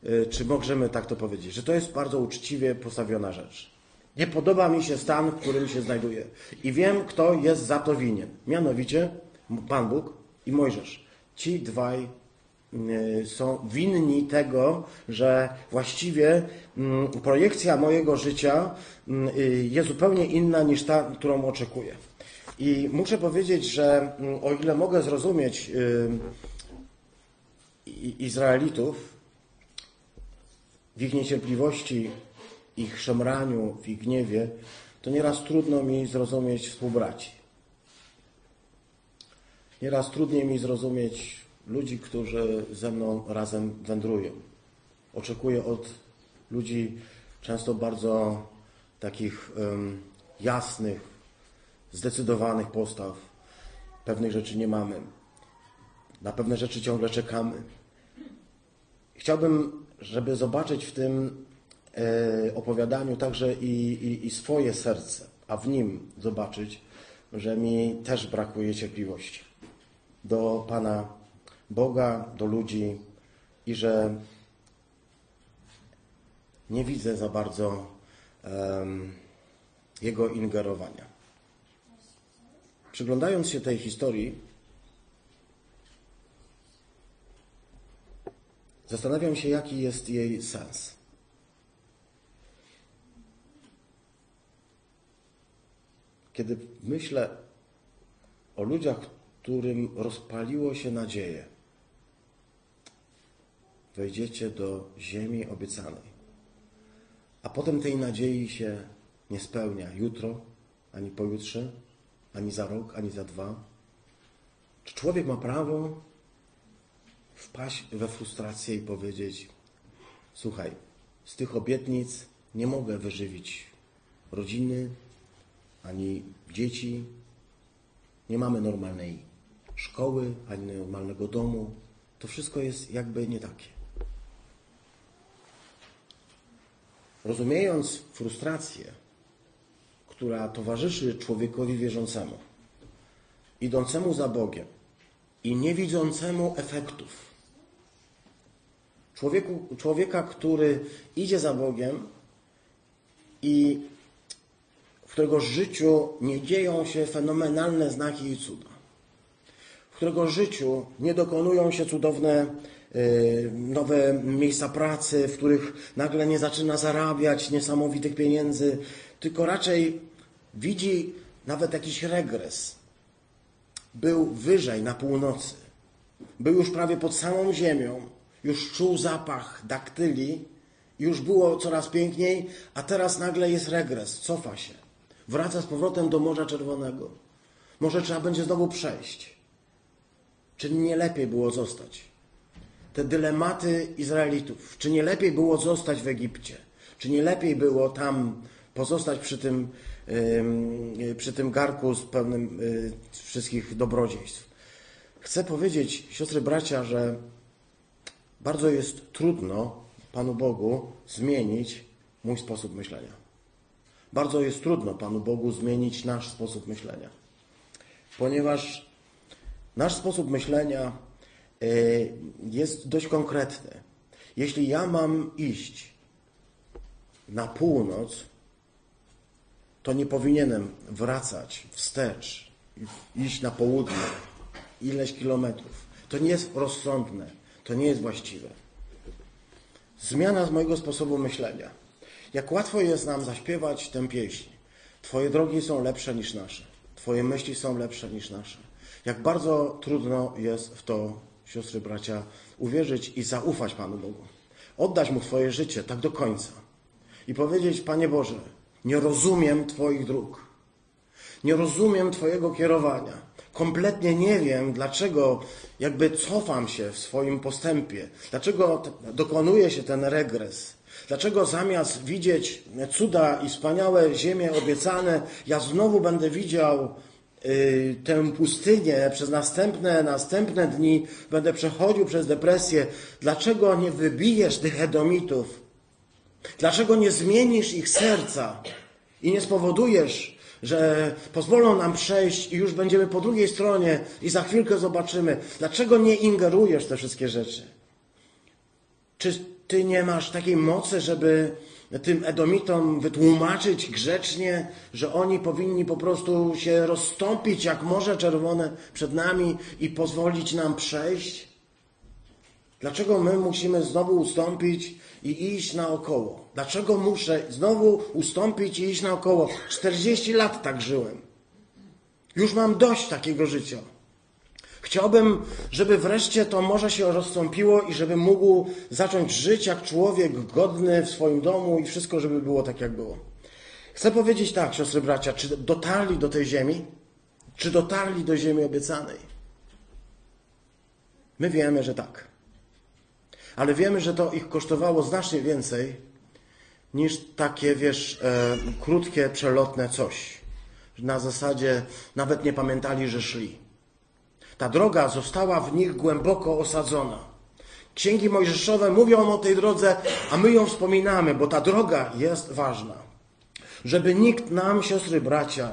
y, czy możemy tak to powiedzieć, że to jest bardzo uczciwie postawiona rzecz. Nie podoba mi się stan, w którym się znajduję. I wiem, kto jest za to winien. Mianowicie Pan Bóg i Mojżesz. Ci dwaj Y, są winni tego, że właściwie mm, projekcja mojego życia y, jest zupełnie inna niż ta, którą oczekuję. I muszę powiedzieć, że mm, o ile mogę zrozumieć y, Izraelitów, w ich niecierpliwości, ich szemraniu, w ich gniewie, to nieraz trudno mi zrozumieć współbraci. Nieraz trudniej mi zrozumieć ludzi, którzy ze mną razem wędrują. Oczekuję od ludzi często bardzo takich um, jasnych, zdecydowanych postaw. Pewnych rzeczy nie mamy. Na pewne rzeczy ciągle czekamy. Chciałbym, żeby zobaczyć w tym e, opowiadaniu także i, i, i swoje serce, a w nim zobaczyć, że mi też brakuje cierpliwości do Pana Boga, do ludzi i że nie widzę za bardzo um, Jego ingerowania. Przyglądając się tej historii, zastanawiam się, jaki jest jej sens. Kiedy myślę o ludziach, którym rozpaliło się nadzieję, wejdziecie do ziemi obiecanej, a potem tej nadziei się nie spełnia jutro, ani pojutrze, ani za rok, ani za dwa. Czy człowiek ma prawo wpaść we frustrację i powiedzieć: Słuchaj, z tych obietnic nie mogę wyżywić rodziny ani dzieci. Nie mamy normalnej szkoły ani normalnego domu. To wszystko jest jakby nie takie. Rozumiejąc frustrację, która towarzyszy człowiekowi wierzącemu, idącemu za Bogiem i niewidzącemu efektów. Człowieku, człowieka, który idzie za Bogiem i w którego życiu nie dzieją się fenomenalne znaki i cuda. W którego życiu nie dokonują się cudowne nowe miejsca pracy, w których nagle nie zaczyna zarabiać niesamowitych pieniędzy, tylko raczej widzi nawet jakiś regres. Był wyżej na północy, był już prawie pod samą ziemią, już czuł zapach daktyli, już było coraz piękniej, a teraz nagle jest regres, cofa się. Wraca z powrotem do Morza Czerwonego. Może trzeba będzie znowu przejść. Czy nie lepiej było zostać? Te dylematy Izraelitów. Czy nie lepiej było zostać w Egipcie? Czy nie lepiej było tam pozostać przy tym, przy tym garku z pełnym y, wszystkich dobrodziejstw? Chcę powiedzieć, siostry bracia, że bardzo jest trudno Panu Bogu zmienić mój sposób myślenia. Bardzo jest trudno Panu Bogu zmienić nasz sposób myślenia, ponieważ nasz sposób myślenia y, jest dość konkretny. Jeśli ja mam iść na północ, to nie powinienem wracać wstecz, iść na południe ileś kilometrów. To nie jest rozsądne, to nie jest właściwe. Zmiana z mojego sposobu myślenia jak łatwo jest nam zaśpiewać tę pieśń. Twoje drogi są lepsze niż nasze. Twoje myśli są lepsze niż nasze. Jak bardzo trudno jest w to, siostry, bracia, uwierzyć i zaufać Panu Bogu. Oddać Mu Twoje życie tak do końca. I powiedzieć, Panie Boże, nie rozumiem Twoich dróg. Nie rozumiem Twojego kierowania. Kompletnie nie wiem, dlaczego jakby cofam się w swoim postępie. Dlaczego dokonuje się ten regres. Dlaczego zamiast widzieć cuda i wspaniałe ziemie obiecane, ja znowu będę widział tę pustynię przez następne, następne dni, będę przechodził przez depresję. Dlaczego nie wybijesz tych Edomitów? Dlaczego nie zmienisz ich serca i nie spowodujesz, że pozwolą nam przejść i już będziemy po drugiej stronie i za chwilkę zobaczymy. Dlaczego nie ingerujesz te wszystkie rzeczy? Czy ty nie masz takiej mocy, żeby tym Edomitom wytłumaczyć grzecznie, że oni powinni po prostu się rozstąpić jak Morze Czerwone przed nami i pozwolić nam przejść? Dlaczego my musimy znowu ustąpić i iść naokoło? Dlaczego muszę znowu ustąpić i iść naokoło? 40 lat tak żyłem. Już mam dość takiego życia. Chciałbym, żeby wreszcie to morze się rozstąpiło i żeby mógł zacząć żyć jak człowiek godny w swoim domu i wszystko, żeby było tak, jak było. Chcę powiedzieć tak, siostry bracia, czy dotarli do tej ziemi? Czy dotarli do ziemi obiecanej? My wiemy, że tak. Ale wiemy, że to ich kosztowało znacznie więcej niż takie, wiesz, e, krótkie, przelotne coś. Na zasadzie nawet nie pamiętali, że szli. Ta droga została w nich głęboko osadzona. Księgi Mojżeszowe mówią o tej drodze, a my ją wspominamy, bo ta droga jest ważna. Żeby nikt nam, siostry, bracia,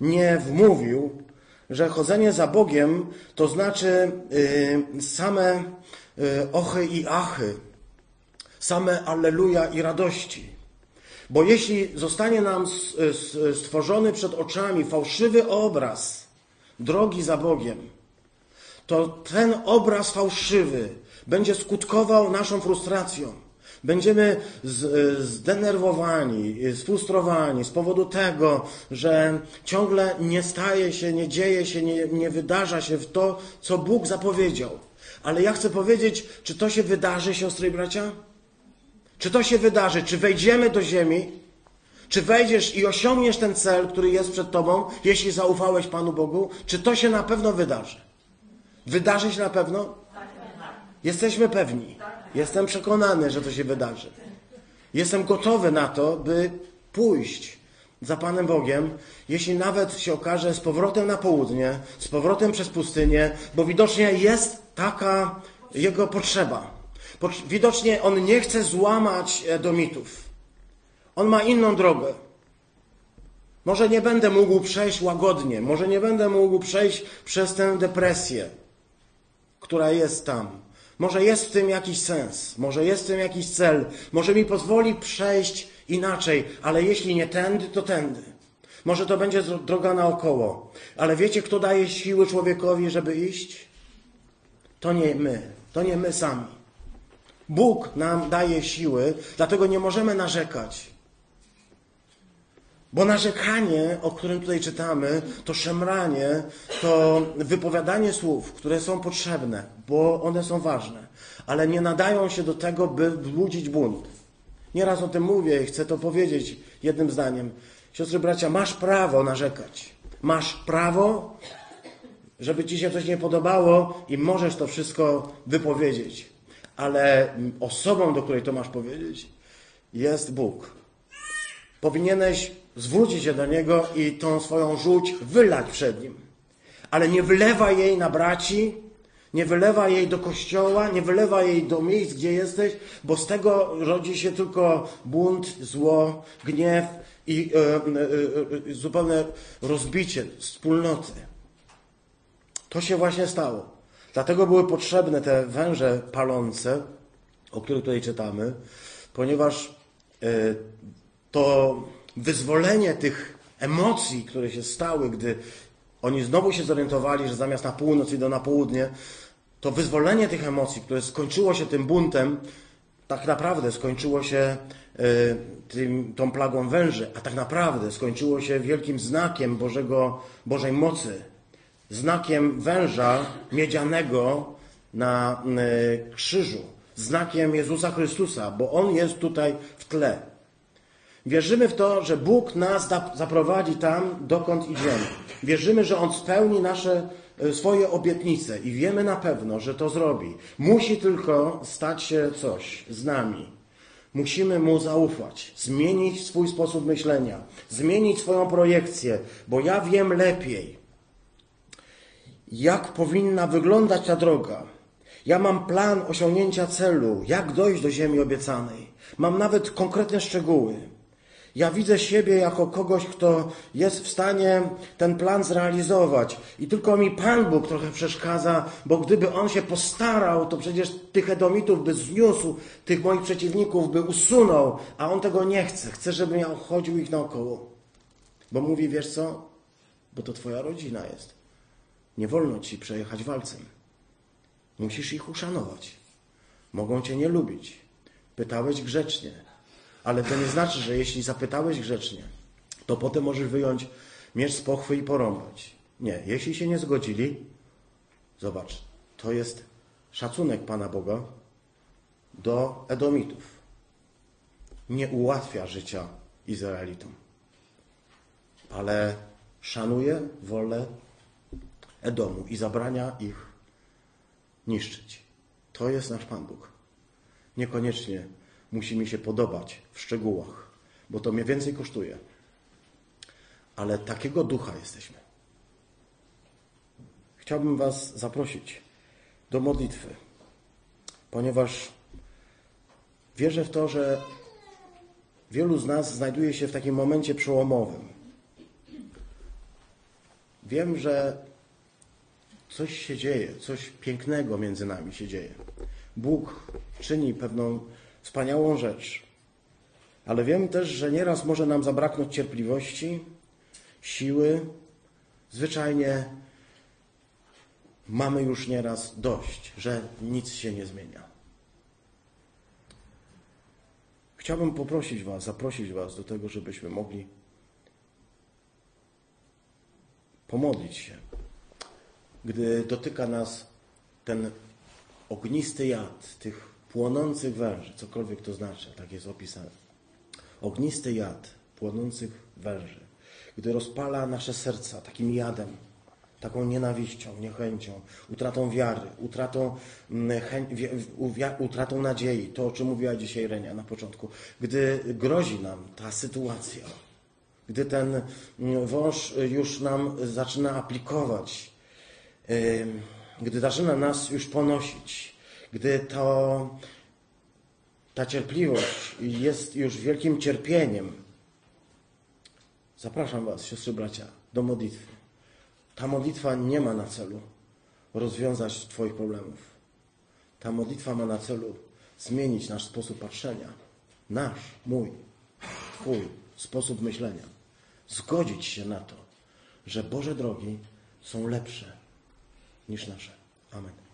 nie wmówił, że chodzenie za Bogiem to znaczy yy, same yy, ochy i achy, same alleluja i radości. Bo jeśli zostanie nam stworzony przed oczami fałszywy obraz drogi za Bogiem, to ten obraz fałszywy będzie skutkował naszą frustracją. Będziemy zdenerwowani, sfrustrowani z powodu tego, że ciągle nie staje się, nie dzieje się, nie, nie wydarza się w to, co Bóg zapowiedział. Ale ja chcę powiedzieć, czy to się wydarzy, siostry i bracia? Czy to się wydarzy? Czy wejdziemy do ziemi? Czy wejdziesz i osiągniesz ten cel, który jest przed tobą, jeśli zaufałeś Panu Bogu? Czy to się na pewno wydarzy? Wydarzy się na pewno? Jesteśmy pewni. Jestem przekonany, że to się wydarzy. Jestem gotowy na to, by pójść za Panem Bogiem, jeśli nawet się okaże z powrotem na południe, z powrotem przez pustynię, bo widocznie jest taka jego potrzeba. Widocznie on nie chce złamać Edomitów. On ma inną drogę. Może nie będę mógł przejść łagodnie, może nie będę mógł przejść przez tę depresję, która jest tam. Może jest w tym jakiś sens, może jest w tym jakiś cel, może mi pozwoli przejść inaczej, ale jeśli nie tędy, to tędy. Może to będzie droga naokoło. Ale wiecie, kto daje siły człowiekowi, żeby iść? To nie my, to nie my sami. Bóg nam daje siły, dlatego nie możemy narzekać. Bo narzekanie, o którym tutaj czytamy, to szemranie, to wypowiadanie słów, które są potrzebne, bo one są ważne, ale nie nadają się do tego, by wzbudzić bunt. Nieraz o tym mówię i chcę to powiedzieć jednym zdaniem. Siostry, bracia, masz prawo narzekać. Masz prawo, żeby ci się coś nie podobało i możesz to wszystko wypowiedzieć. Ale osobą, do której to masz powiedzieć, jest Bóg. Powinieneś zwrócić się do Niego i tą swoją żółć wylać przed Nim. Ale nie wylewa jej na braci, nie wylewa jej do kościoła, nie wylewa jej do miejsc, gdzie jesteś, bo z tego rodzi się tylko bunt, zło, gniew i e, zupełne rozbicie wspólnoty. To się właśnie stało. Dlatego były potrzebne te węże palące, o których tutaj czytamy, ponieważ to wyzwolenie tych emocji, które się stały, gdy oni znowu się zorientowali, że zamiast na północ idą na południe, to wyzwolenie tych emocji, które skończyło się tym buntem, tak naprawdę skończyło się y, tym, tą plagą węży, a tak naprawdę skończyło się wielkim znakiem Bożego, Bożej mocy. Znakiem węża miedzianego na y, krzyżu. Znakiem Jezusa Chrystusa, bo On jest tutaj w tle. Wierzymy w to, że Bóg nas zaprowadzi tam, dokąd idziemy. Wierzymy, że On spełni nasze e, swoje obietnice i wiemy na pewno, że to zrobi. Musi tylko stać się coś z nami. Musimy Mu zaufać, zmienić swój sposób myślenia, zmienić swoją projekcję, bo ja wiem lepiej, jak powinna wyglądać ta droga. Ja mam plan osiągnięcia celu, jak dojść do ziemi obiecanej. Mam nawet konkretne szczegóły. Ja widzę siebie jako kogoś, kto jest w stanie ten plan zrealizować. I tylko mi Pan Bóg trochę przeszkadza, bo gdyby On się postarał, to przecież tych Edomitów by zniósł, tych moich przeciwników by usunął, a On tego nie chce. Chce, żebym ja chodził ich naokoło. Bo mówi, wiesz co? Bo to Twoja rodzina jest. Nie wolno Ci przejechać walcem. Musisz ich uszanować. Mogą Cię nie lubić. Pytałeś grzecznie ale to nie znaczy, że jeśli zapytałeś grzecznie, to potem możesz wyjąć miecz z pochwy i porąbać. Nie, jeśli się nie zgodzili, Zobacz, to jest szacunek Pana Boga do Edomitów. Nie ułatwia życia Izraelitom, ale szanuje wolę Edomu i zabrania ich niszczyć. To jest nasz Pan Bóg. Niekoniecznie musi mi się podobać w szczegółach, bo to mnie więcej kosztuje. Ale takiego ducha jesteśmy. Chciałbym Was zaprosić do modlitwy, ponieważ wierzę w to, że wielu z nas znajduje się w takim momencie przełomowym. Wiem, że coś się dzieje, coś pięknego między nami się dzieje. Bóg czyni pewną wspaniałą rzecz, ale wiem też, że nieraz może nam zabraknąć cierpliwości, siły. Zwyczajnie mamy już nieraz dość, że nic się nie zmienia. Chciałbym poprosić Was, zaprosić Was do tego, żebyśmy mogli pomodlić się, gdy dotyka nas ten ognisty jad tych płonących węży, cokolwiek to znaczy, tak jest opisane. Ognisty jad płonących węży, gdy rozpala nasze serca takim jadem, taką nienawiścią, niechęcią, utratą wiary, utratą, mm, utratą nadziei, to o czym mówiła dzisiaj Renia na początku, gdy grozi nam ta sytuacja, gdy ten mm, wąż już nam zaczyna aplikować, gdy zaczyna nas już ponosić, gdy to, ta cierpliwość jest już wielkim cierpieniem, zapraszam Was, siostry bracia, do modlitwy. Ta modlitwa nie ma na celu rozwiązać Twoich problemów. Ta modlitwa ma na celu zmienić nasz sposób patrzenia, nasz, mój, Twój sposób myślenia. Zgodzić się na to, że Boże drogi są lepsze niż nasze. Amen.